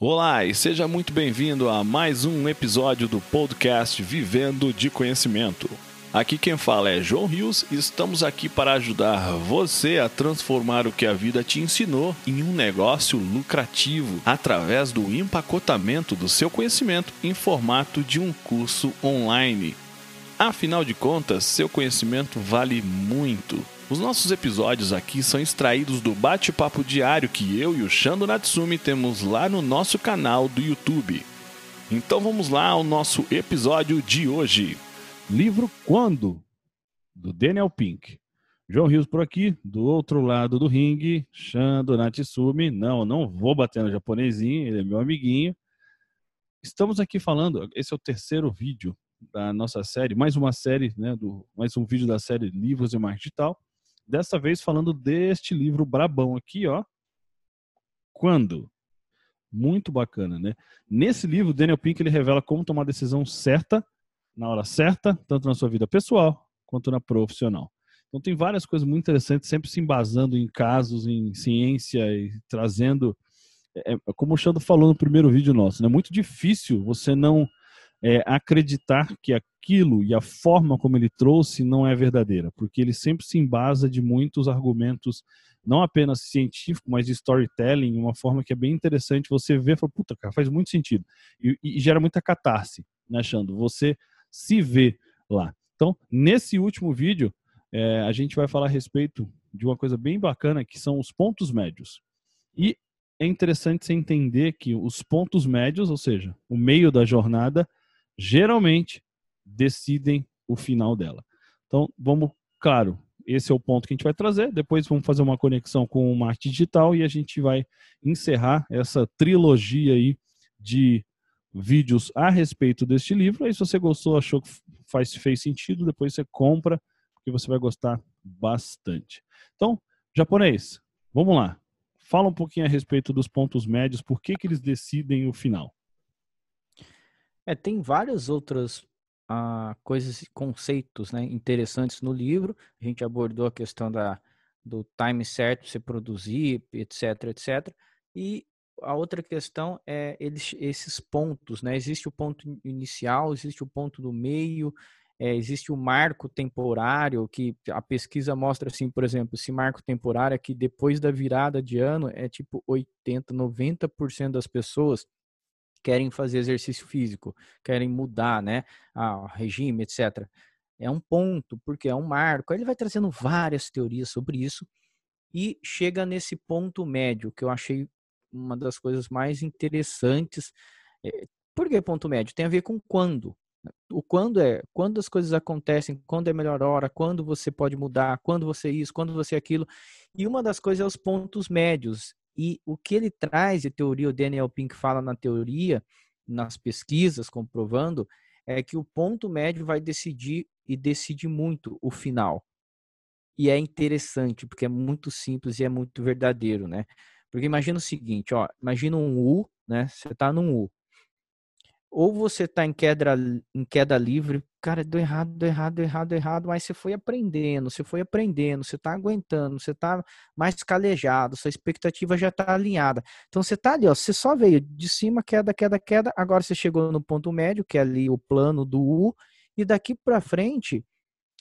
Olá e seja muito bem-vindo a mais um episódio do podcast Vivendo de Conhecimento. Aqui quem fala é João Rios e estamos aqui para ajudar você a transformar o que a vida te ensinou em um negócio lucrativo através do empacotamento do seu conhecimento em formato de um curso online. Afinal de contas, seu conhecimento vale muito. Os nossos episódios aqui são extraídos do bate-papo diário que eu e o Shando Natsumi temos lá no nosso canal do YouTube. Então vamos lá ao nosso episódio de hoje. Livro Quando, do Daniel Pink. João Rios por aqui, do outro lado do ringue, Shando Natsumi. Não, não vou bater no japonesinho, ele é meu amiguinho. Estamos aqui falando, esse é o terceiro vídeo da nossa série, mais uma série, né, do, mais um vídeo da série Livros e Marketing Digital. Dessa vez falando deste livro brabão aqui, ó. Quando? Muito bacana, né? Nesse livro, Daniel Pink ele revela como tomar a decisão certa, na hora certa, tanto na sua vida pessoal quanto na profissional. Então tem várias coisas muito interessantes, sempre se embasando em casos, em ciência e trazendo, é, é como o Xando falou no primeiro vídeo nosso, é né? muito difícil você não é, acreditar que aquilo e a forma como ele trouxe não é verdadeira, porque ele sempre se embasa de muitos argumentos, não apenas científicos, mas de storytelling, uma forma que é bem interessante. Você vê e fala, puta, cara, faz muito sentido. E, e gera muita catarse, né, Xando? Você se vê lá. Então, nesse último vídeo, é, a gente vai falar a respeito de uma coisa bem bacana, que são os pontos médios. E é interessante você entender que os pontos médios, ou seja, o meio da jornada, geralmente decidem o final dela. Então, vamos, claro, esse é o ponto que a gente vai trazer. Depois vamos fazer uma conexão com o marketing digital e a gente vai encerrar essa trilogia aí de vídeos a respeito deste livro. Aí, se você gostou, achou que faz, fez sentido, depois você compra, porque você vai gostar bastante. Então, japonês, vamos lá. Fala um pouquinho a respeito dos pontos médios, por que, que eles decidem o final. É, tem várias outras ah, coisas, conceitos né, interessantes no livro. A gente abordou a questão da, do time certo para você produzir, etc, etc. E a outra questão é eles, esses pontos, né? Existe o ponto inicial, existe o ponto do meio, é, existe o marco temporário, que a pesquisa mostra assim, por exemplo, esse marco temporário é que depois da virada de ano é tipo 80, 90% das pessoas querem fazer exercício físico, querem mudar, né, a regime, etc. É um ponto, porque é um marco. Ele vai trazendo várias teorias sobre isso e chega nesse ponto médio que eu achei uma das coisas mais interessantes. Eh, por que ponto médio? Tem a ver com quando. O quando é quando as coisas acontecem, quando é a melhor hora, quando você pode mudar, quando você isso, quando você aquilo. E uma das coisas é os pontos médios. E o que ele traz de teoria, o Daniel Pink fala na teoria, nas pesquisas, comprovando, é que o ponto médio vai decidir e decide muito o final. E é interessante, porque é muito simples e é muito verdadeiro, né? Porque imagina o seguinte, ó, imagina um U, né? Você está num U ou você está em queda, em queda livre, cara, deu errado, deu errado, deu errado, deu errado, mas você foi aprendendo, você foi aprendendo, você está aguentando, você está mais calejado, sua expectativa já está alinhada. Então você está ali, ó, você só veio de cima, queda, queda, queda, agora você chegou no ponto médio, que é ali o plano do U, e daqui para frente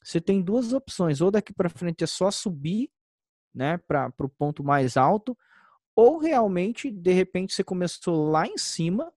você tem duas opções, ou daqui para frente é só subir, né, para o ponto mais alto, ou realmente, de repente, você começou lá em cima,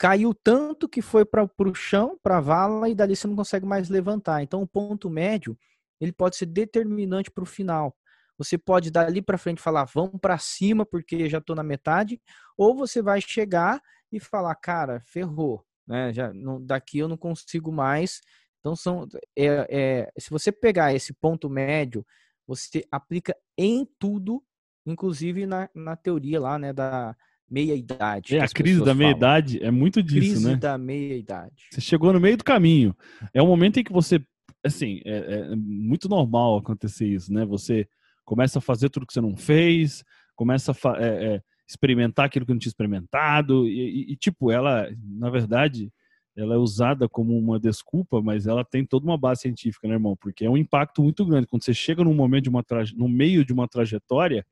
caiu tanto que foi para o chão, para a vala, e dali você não consegue mais levantar. Então, o ponto médio ele pode ser determinante para o final. Você pode dali para frente falar, vamos para cima porque já estou na metade, ou você vai chegar e falar, cara, ferrou, né? Já não, daqui eu não consigo mais. Então são, é, é, se você pegar esse ponto médio, você aplica em tudo, inclusive na, na teoria lá, né, da, meia-idade. É, a crise da meia-idade é muito disso, crise né? Crise da meia-idade. Você chegou no meio do caminho. É um momento em que você, assim, é, é, muito normal acontecer isso, né? Você começa a fazer tudo que você não fez, começa a é, é, experimentar aquilo que não tinha experimentado, e, e, e, tipo, ela, na verdade, ela é usada como uma desculpa, mas ela tem toda uma base científica, né, irmão? Porque é um impacto muito grande. Quando você chega num momento de uma no meio de uma trajetória,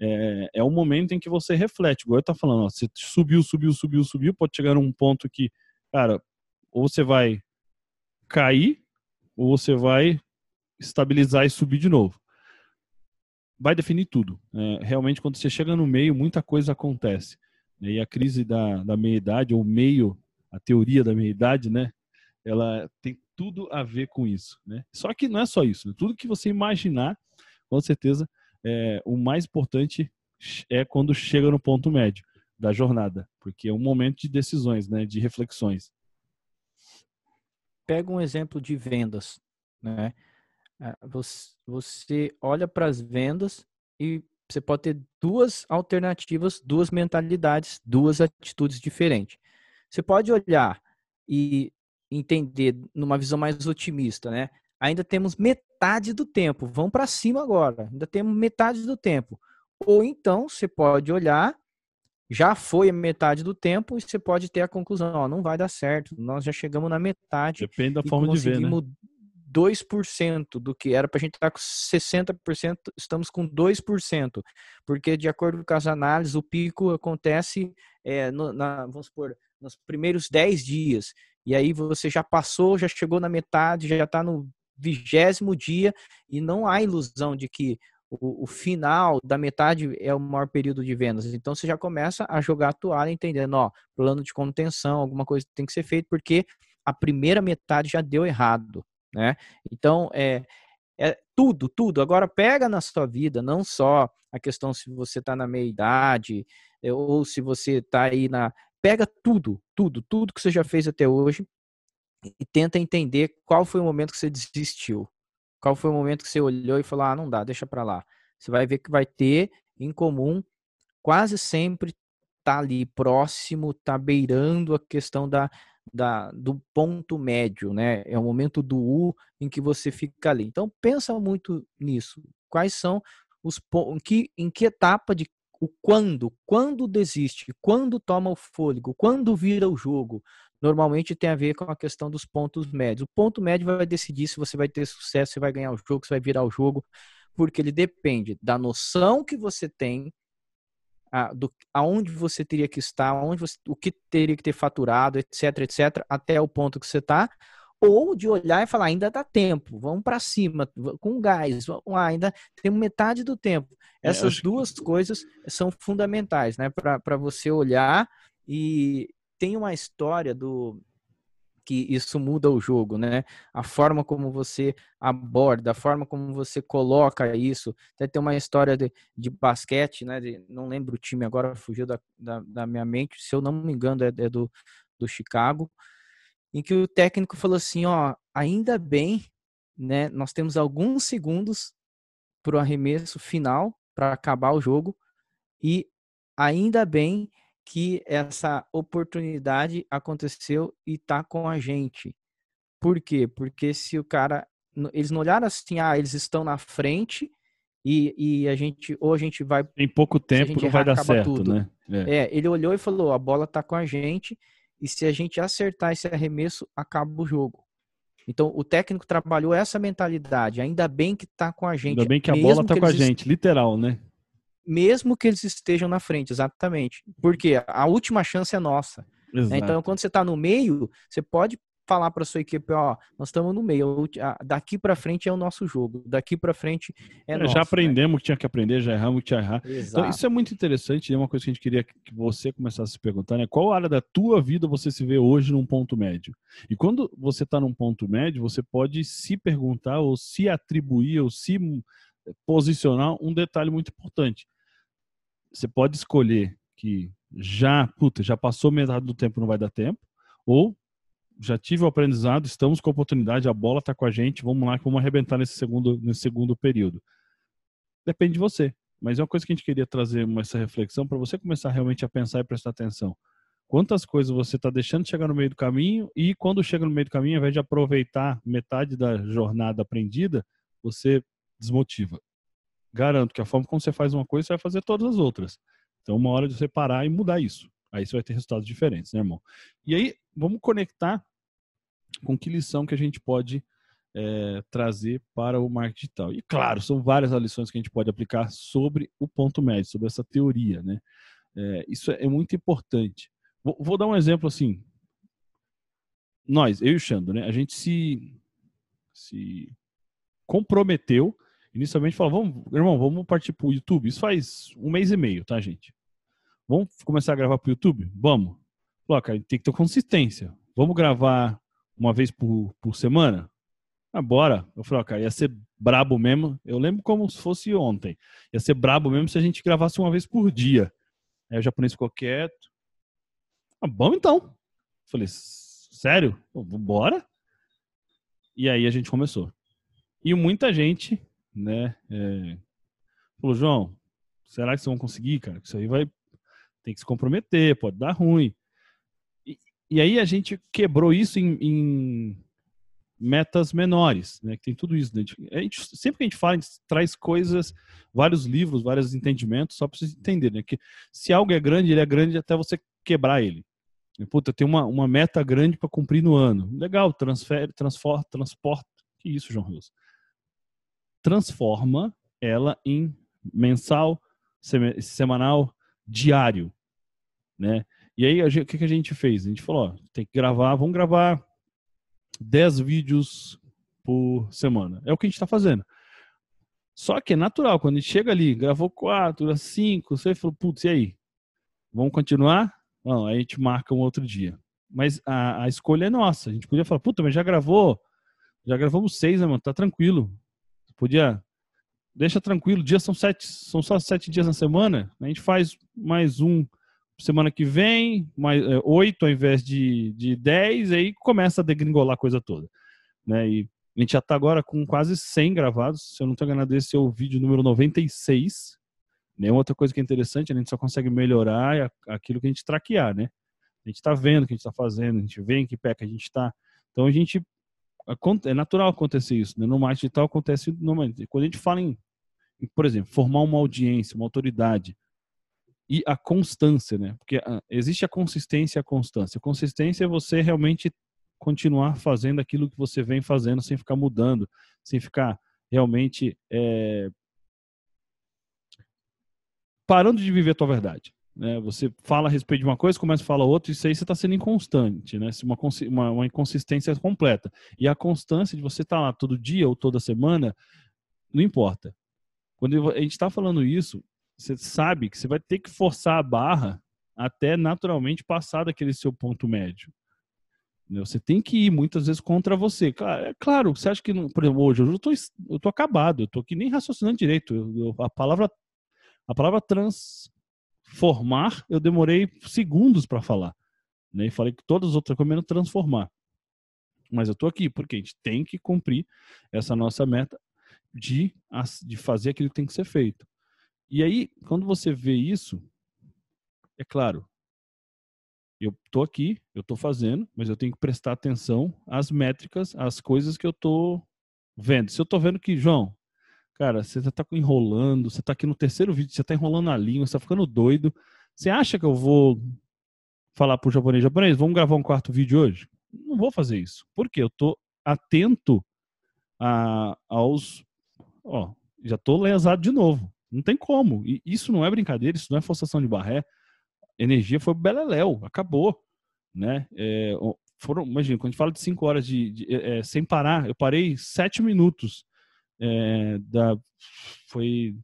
é, é um momento em que você reflete. Igual eu tá falando, ó, você subiu, subiu, subiu, subiu, pode chegar num ponto que, cara, ou você vai cair, ou você vai estabilizar e subir de novo. Vai definir tudo. É, realmente, quando você chega no meio, muita coisa acontece. Né? E a crise da, da meia-idade, ou meio, a teoria da meia-idade, né? Ela tem tudo a ver com isso. Né? Só que não é só isso. Né? Tudo que você imaginar, com certeza, é, o mais importante é quando chega no ponto médio da jornada, porque é um momento de decisões, né, de reflexões. Pega um exemplo de vendas, né? É, você olha para as vendas e você pode ter duas alternativas, duas mentalidades, duas atitudes diferentes. Você pode olhar e entender numa visão mais otimista, né? Ainda temos metade do tempo, vamos para cima agora. Ainda temos metade do tempo. Ou então você pode olhar, já foi a metade do tempo e você pode ter a conclusão, ó, não vai dar certo. Nós já chegamos na metade. Depende da forma de ver, né? 2% do que era para a gente estar tá com 60%, estamos com 2%, porque de acordo com as análises, o pico acontece, é, no, na, vamos supor, nos primeiros 10 dias, e aí você já passou, já chegou na metade, já está no vigésimo dia, e não há ilusão de que o, o, final da metade é o maior período de vendas. Então você já começa a jogar a toalha entendendo, ó, plano de contenção, alguma coisa tem que ser feito, porque a primeira metade já deu errado né? Então, é, é tudo, tudo. Agora, pega na sua vida, não só a questão se você está na meia-idade é, ou se você está aí na... Pega tudo, tudo, tudo que você já fez até hoje e tenta entender qual foi o momento que você desistiu. Qual foi o momento que você olhou e falou, ah, não dá, deixa para lá. Você vai ver que vai ter em comum quase sempre tá ali próximo, tá beirando a questão da, da, do ponto médio, né? É o momento do U em que você fica ali. Então pensa muito nisso. Quais são os em que, em que etapa de o quando, quando desiste, quando toma o fôlego, quando vira o jogo, normalmente tem a ver com a questão dos pontos médios. O ponto médio vai decidir se você vai ter sucesso, se vai ganhar o jogo, se vai virar o jogo, porque ele depende da noção que você tem a, do, aonde você teria que estar, aonde você, o que teria que ter faturado, etc, etc, até o ponto que você está, ou de olhar e falar, ainda dá tempo, vamos para cima, com gás, vamos, ainda tem metade do tempo. É, Essas é, duas que... coisas são fundamentais, né, para você olhar e tem uma história do que isso muda o jogo, né? A forma como você aborda, a forma como você coloca isso. Até tem uma história de, de basquete, né? De, não lembro o time agora, fugiu da, da, da, minha mente. Se eu não me engano, é, é do, do Chicago, em que o técnico falou assim: ó, ainda bem, né? Nós temos alguns segundos para o arremesso final para acabar o jogo e ainda bem que essa oportunidade aconteceu e tá com a gente. Por quê? Porque se o cara. Eles não olharam assim, ah, eles estão na frente e, e a gente. Ou a gente vai. Em pouco tempo não vai dar certo, tudo. né? É. é, ele olhou e falou: a bola tá com a gente e se a gente acertar esse arremesso, acaba o jogo. Então, o técnico trabalhou essa mentalidade. Ainda bem que tá com a gente. Ainda bem que a bola tá com a gente, literal, né? Mesmo que eles estejam na frente, exatamente. Porque a última chance é nossa. Né? Então, quando você está no meio, você pode falar para sua equipe, ó, nós estamos no meio, daqui para frente é o nosso jogo, daqui para frente é, é nosso. Já né? aprendemos o né? que tinha que aprender, já erramos o que tinha que errar. Então, isso é muito interessante, é uma coisa que a gente queria que você começasse a se perguntar, né? Qual área da tua vida você se vê hoje num ponto médio? E quando você está num ponto médio, você pode se perguntar ou se atribuir ou se posicionar um detalhe muito importante você pode escolher que já, puta, já passou metade do tempo, não vai dar tempo, ou já tive o aprendizado, estamos com a oportunidade, a bola está com a gente, vamos lá vamos arrebentar nesse segundo, nesse segundo período. Depende de você. Mas é uma coisa que a gente queria trazer essa reflexão para você começar realmente a pensar e prestar atenção. Quantas coisas você está deixando chegar no meio do caminho e quando chega no meio do caminho, ao invés de aproveitar metade da jornada aprendida, você desmotiva garanto que a forma como você faz uma coisa, você vai fazer todas as outras. Então, uma hora de você parar e mudar isso. Aí você vai ter resultados diferentes, né, irmão? E aí, vamos conectar com que lição que a gente pode é, trazer para o marketing digital. E claro, são várias as lições que a gente pode aplicar sobre o ponto médio, sobre essa teoria, né? É, isso é muito importante. Vou, vou, dar um exemplo assim. Nós, eu e o Xando, né? A gente se, se comprometeu inicialmente falou, vamos, irmão, vamos partir para o YouTube. Isso faz um mês e meio, tá, gente? Vamos começar a gravar para o YouTube? Vamos. Falou, cara, tem que ter consistência. Vamos gravar uma vez por, por semana? Ah, bora. Eu falei, ó, cara, ia ser brabo mesmo. Eu lembro como se fosse ontem. Ia ser brabo mesmo se a gente gravasse uma vez por dia. Aí o japonês ficou quieto. Ah, bom então. Eu falei, sério? Bora? E aí a gente começou. E muita gente, né, é, falou, João, será que vocês vão conseguir, cara? Isso aí vai tem que se comprometer, pode dar ruim. E, e aí a gente quebrou isso em, em metas menores, né? Que tem tudo isso. Né? A gente, sempre que a gente fala, a gente traz coisas, vários livros, vários entendimentos, só para você entender, né? Que se algo é grande, ele é grande até você quebrar ele. Puta, tem uma, uma meta grande para cumprir no ano. Legal, transfere, transforma, transporta. Que isso, João Rios? Transforma ela em mensal, semanal, diário, né? E aí, o que, que a gente fez? A gente falou, ó, tem que gravar, vamos gravar 10 vídeos por semana. É o que a gente está fazendo. Só que é natural, quando a gente chega ali, gravou 4, 5, você falou, putz, e aí? Vamos continuar? Não, aí a gente marca um outro dia. Mas a, a escolha é nossa. A gente podia falar, puta, mas já gravou, já gravamos seis, né, mano? Tá tranquilo. Podia, deixa tranquilo, dias são sete, são só sete dias na semana. A gente faz mais um semana que vem, mais é, oito ao invés de, de dez, aí começa a degringolar a coisa toda. Né? E a gente já está agora com quase 100 gravados. Se eu não estou enganado, esse é o vídeo número 96. Né? Outra coisa que é interessante, a gente só consegue melhorar aquilo que a gente traquear, né? A gente está vendo o que a gente está fazendo, a gente vê em que pé que a gente está. Então a gente é natural acontecer isso, né? No marketing digital acontece normalmente. Quando a gente fala em, por exemplo, formar uma audiência, uma autoridade, e a constância, né? Porque ah, existe a consistência e a constância. A consistência é você realmente continuar fazendo aquilo que você vem fazendo sem ficar mudando, sem ficar realmente é... parando de viver a tua verdade. Né? Você fala a respeito de uma coisa, começa a falar outra, isso aí você está sendo inconstante, né? Uma, uma, uma inconsistência completa. E a constância de você estar tá lá todo dia ou toda semana, não importa. Quando a gente está falando isso, você sabe que você vai ter que forçar a barra até naturalmente passar daquele seu ponto médio. Você tem que ir muitas vezes contra você. É claro, você acha que, por exemplo, hoje eu tô, eu tô acabado, eu tô aqui nem raciocinando direito. Eu, eu, a palavra a palavra transformar eu demorei segundos para falar. Né? E falei que todas as outras coisas transformar. Mas eu tô aqui porque a gente tem que cumprir essa nossa meta de, de fazer aquilo que tem que ser feito. E aí, quando você vê isso, é claro, eu estou aqui, eu estou fazendo, mas eu tenho que prestar atenção às métricas, às coisas que eu estou vendo. Se eu estou vendo que, João, cara, você está enrolando, você está aqui no terceiro vídeo, você está enrolando a língua, você está ficando doido. Você acha que eu vou falar para o japonês, japonês, vamos gravar um quarto vídeo hoje? Não vou fazer isso. Por quê? Eu estou atento a, aos. Ó, já estou lesado de novo. Não tem como. E isso não é brincadeira, isso não é forçação de barré. Energia foi beleléu, acabou. Né? É, foram, imagina, quando a gente fala de cinco horas de, de é, é, sem parar, eu parei sete minutos. É, da, foi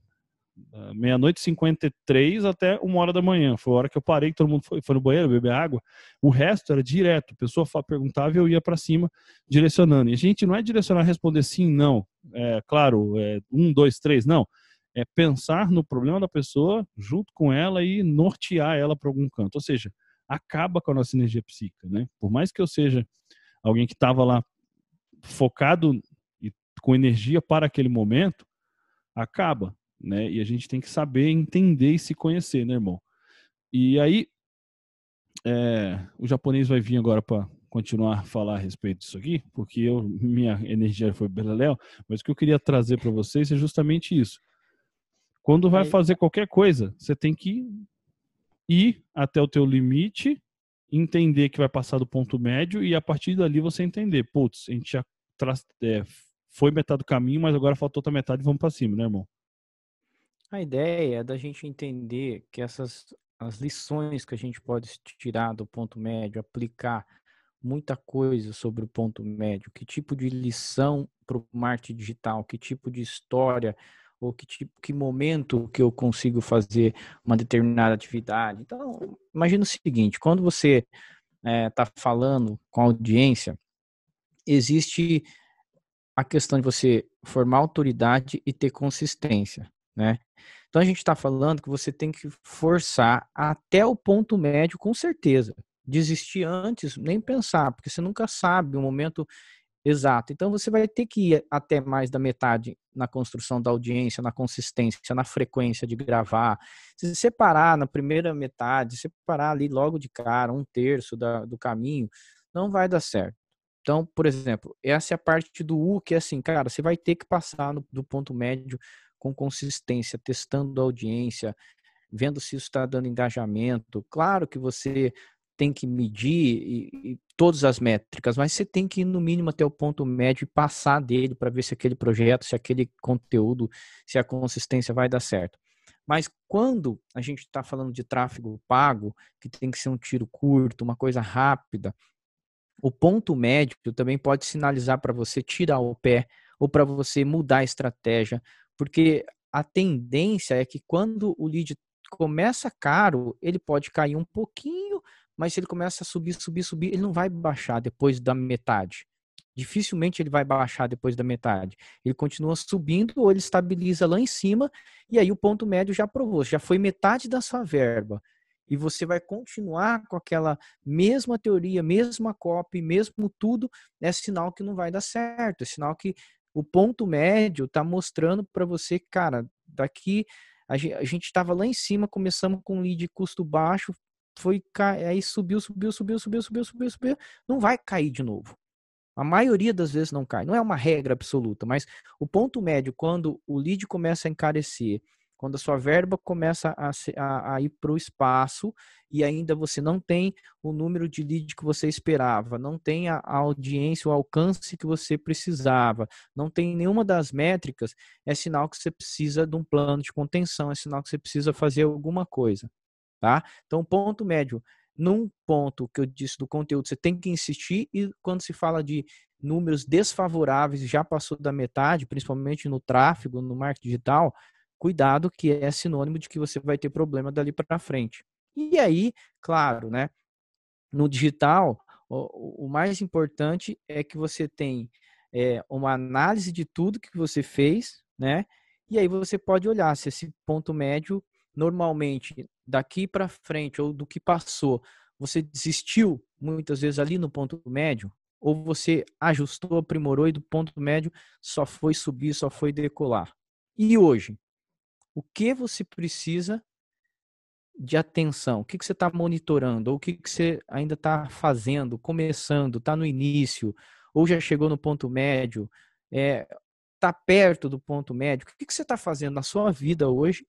meia-noite e 53 até uma hora da manhã. Foi a hora que eu parei, todo mundo foi, foi no banheiro beber água. O resto era direto. A pessoa perguntava e eu ia para cima direcionando. E a gente não é direcionar responder sim, não. É, claro, é, um, dois, três, não é pensar no problema da pessoa junto com ela e nortear ela para algum canto. Ou seja, acaba com a nossa energia psíquica, né? Por mais que eu seja alguém que estava lá focado com energia para aquele momento, acaba, né? E a gente tem que saber entender e se conhecer, né, irmão? E aí, é, o japonês vai vir agora para continuar a falar a respeito disso aqui, porque eu, minha energia foi beleléu, mas o que eu queria trazer para vocês é justamente isso. Quando vai fazer qualquer coisa, você tem que ir até o teu limite, entender que vai passar do ponto médio e a partir dali você entender, putz, a gente já é, foi metade do caminho, mas agora faltou outra metade e vamos para cima, né, irmão? A ideia é da gente entender que essas as lições que a gente pode tirar do ponto médio, aplicar muita coisa sobre o ponto médio, que tipo de lição para o marketing digital, que tipo de história ou que tipo, que momento que eu consigo fazer uma determinada atividade. Então, imagina o seguinte: quando você está eh, é, falando com a audiência, existe a questão de você formar autoridade e ter consistência, né? Então a gente está falando que você tem que forçar até o ponto médio, com certeza. Desistir antes, nem pensar, porque você nunca sabe o momento exato. Então você vai ter que ir até mais da metade na construção da audiência, na consistência, na frequência de gravar. Se separar na primeira metade, separar ali logo de cara, um terço da, do caminho, não vai dar certo. Então, por exemplo, essa é a parte do U que é assim, cara, você vai ter que passar no, do ponto médio com consistência, testando a audiência, vendo se isso está dando engajamento. Claro que você tem que medir e, e todas as métricas, mas você tem que ir no mínimo até o ponto médio e passar dele para ver se aquele projeto, se aquele conteúdo, se a consistência vai dar certo. Mas quando a gente está falando de tráfego pago, que tem que ser um tiro curto, uma coisa rápida, o ponto médio também pode sinalizar para você tirar o pé ou para você mudar a estratégia, porque a tendência é que quando o lead começa caro, ele pode cair um pouquinho, mas se ele começa a subir, subir, subir, ele não vai baixar depois da metade. Dificilmente ele vai baixar depois da metade. Ele continua subindo ou ele estabiliza lá em cima e aí o ponto médio já provou, já foi metade da sua verba e você vai continuar com aquela mesma teoria, mesma copy, mesmo tudo, é sinal que não vai dar certo, é sinal que o ponto médio está mostrando para você, cara, daqui a gente estava lá em cima, começamos com lead custo baixo, foi aí subiu, subiu, subiu, subiu, subiu, subiu, subiu, não vai cair de novo. A maioria das vezes não cai. Não é uma regra absoluta, mas o ponto médio, quando o lead começa a encarecer quando a sua verba começa a, a, a ir para o espaço e ainda você não tem o número de lead que você esperava, não tem a, a audiência, o alcance que você precisava, não tem nenhuma das métricas, é sinal que você precisa de um plano de contenção, é sinal que você precisa fazer alguma coisa, tá? Então, ponto médio, num ponto que eu disse do conteúdo, você tem que insistir e quando se fala de números desfavoráveis, já passou da metade, principalmente no tráfego, no marketing digital, cuidado que é sinônimo de que você vai ter problema dali para frente. E aí, claro, né? No digital, o, o mais importante é que você tem é, uma análise de tudo que você fez, né? E aí você pode olhar se esse ponto médio, normalmente, daqui para frente ou do que passou, você desistiu muitas vezes ali no ponto médio, ou você ajustou, aprimorou e do ponto médio só foi subir, só foi decolar. E hoje? O que você precisa de atenção, o que, que você está monitorando, ou o que, que você ainda está fazendo, começando, está no início, ou já chegou no ponto médio, está é, tá perto do ponto médio, o que, que você está fazendo na sua vida hoje,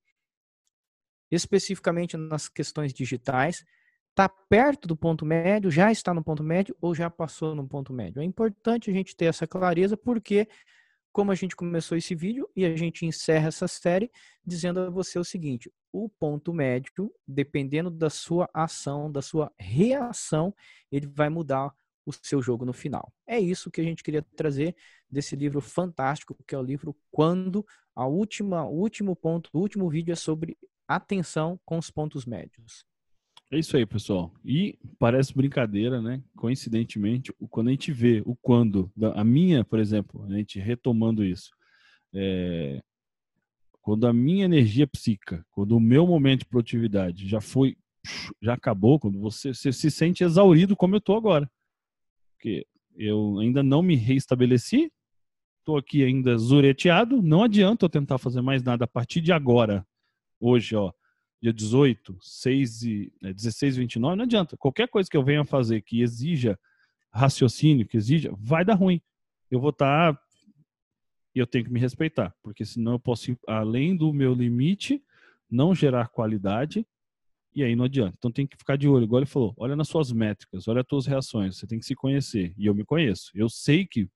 especificamente nas questões digitais, está perto do ponto médio, já está no ponto médio ou já passou no ponto médio. É importante a gente ter essa clareza porque como a gente começou esse vídeo e a gente encerra essa série dizendo a você o seguinte: o ponto médio, dependendo da sua ação, da sua reação, ele vai mudar o seu jogo no final. É isso que a gente queria trazer desse livro fantástico, que é o livro Quando. A última, o último ponto, o último vídeo é sobre atenção com os pontos médios. É isso aí, pessoal. E parece brincadeira, né? Coincidentemente, quando a gente vê o quando, a minha, por exemplo, a gente retomando isso, é, quando a minha energia psíquica, quando o meu momento de produtividade já foi, já acabou, quando você, você se sente exaurido como eu estou agora. Porque eu ainda não me reestabeleci, estou aqui ainda zureteado, não adianta eu tentar fazer mais nada a partir de agora, hoje, ó dia 18, 6 e, é, 16 e 29, não adianta. Qualquer coisa que eu venha fazer que exija raciocínio, que exija, vai dar ruim. Eu vou estar. Tá, e eu tenho que me respeitar, porque senão eu posso ir além do meu limite, não gerar qualidade, e aí não adianta. Então tem que ficar de olho, igual ele falou, olha nas suas métricas, olha as tuas reações, você tem que se conhecer. E eu me conheço. Eu sei que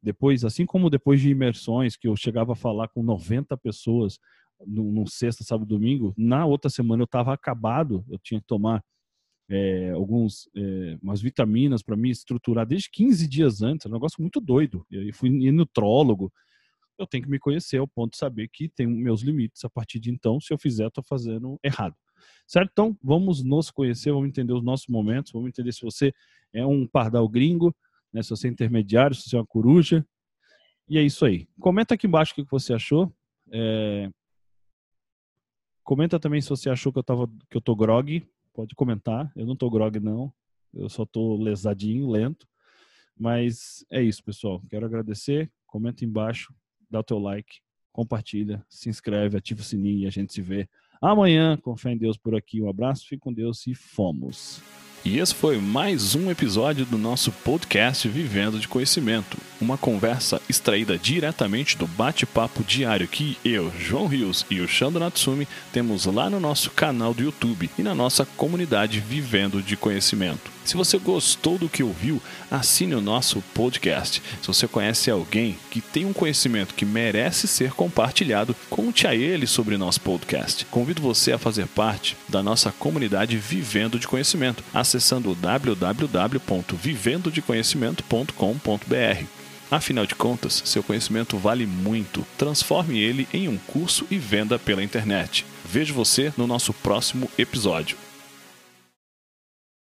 Depois, assim como depois de imersões, que eu chegava a falar com 90 pessoas no sexta, sábado, domingo, na outra semana eu estava acabado, eu tinha que tomar é, alguns é, umas vitaminas para me estruturar desde 15 dias antes, é um negócio muito doido. Eu fui nutrólogo. Eu tenho que me conhecer ao ponto de saber que tem meus limites. A partir de então, se eu fizer, estou fazendo errado. Certo? Então, vamos nos conhecer, vamos entender os nossos momentos, vamos entender se você é um pardal gringo, né, se você é intermediário, se você é uma coruja. E é isso aí. Comenta aqui embaixo o que você achou. É... Comenta também se você achou que eu, tava, que eu tô grog. Pode comentar. Eu não tô grog, não. Eu só tô lesadinho, lento. Mas é isso, pessoal. Quero agradecer. Comenta embaixo, dá o teu like, compartilha, se inscreve, ativa o sininho e a gente se vê amanhã. Com fé em Deus por aqui. Um abraço, fique com Deus e fomos. E esse foi mais um episódio do nosso podcast Vivendo de Conhecimento, uma conversa extraída diretamente do bate-papo diário que eu, João Rios e o Shando Natsumi temos lá no nosso canal do YouTube e na nossa comunidade Vivendo de Conhecimento. Se você gostou do que ouviu, assine o nosso podcast. Se você conhece alguém que tem um conhecimento que merece ser compartilhado, conte a ele sobre nosso podcast. Convido você a fazer parte da nossa comunidade Vivendo de Conhecimento, acessando www.vivendodeconhecimento.com.br. Afinal de contas, seu conhecimento vale muito. Transforme ele em um curso e venda pela internet. Vejo você no nosso próximo episódio.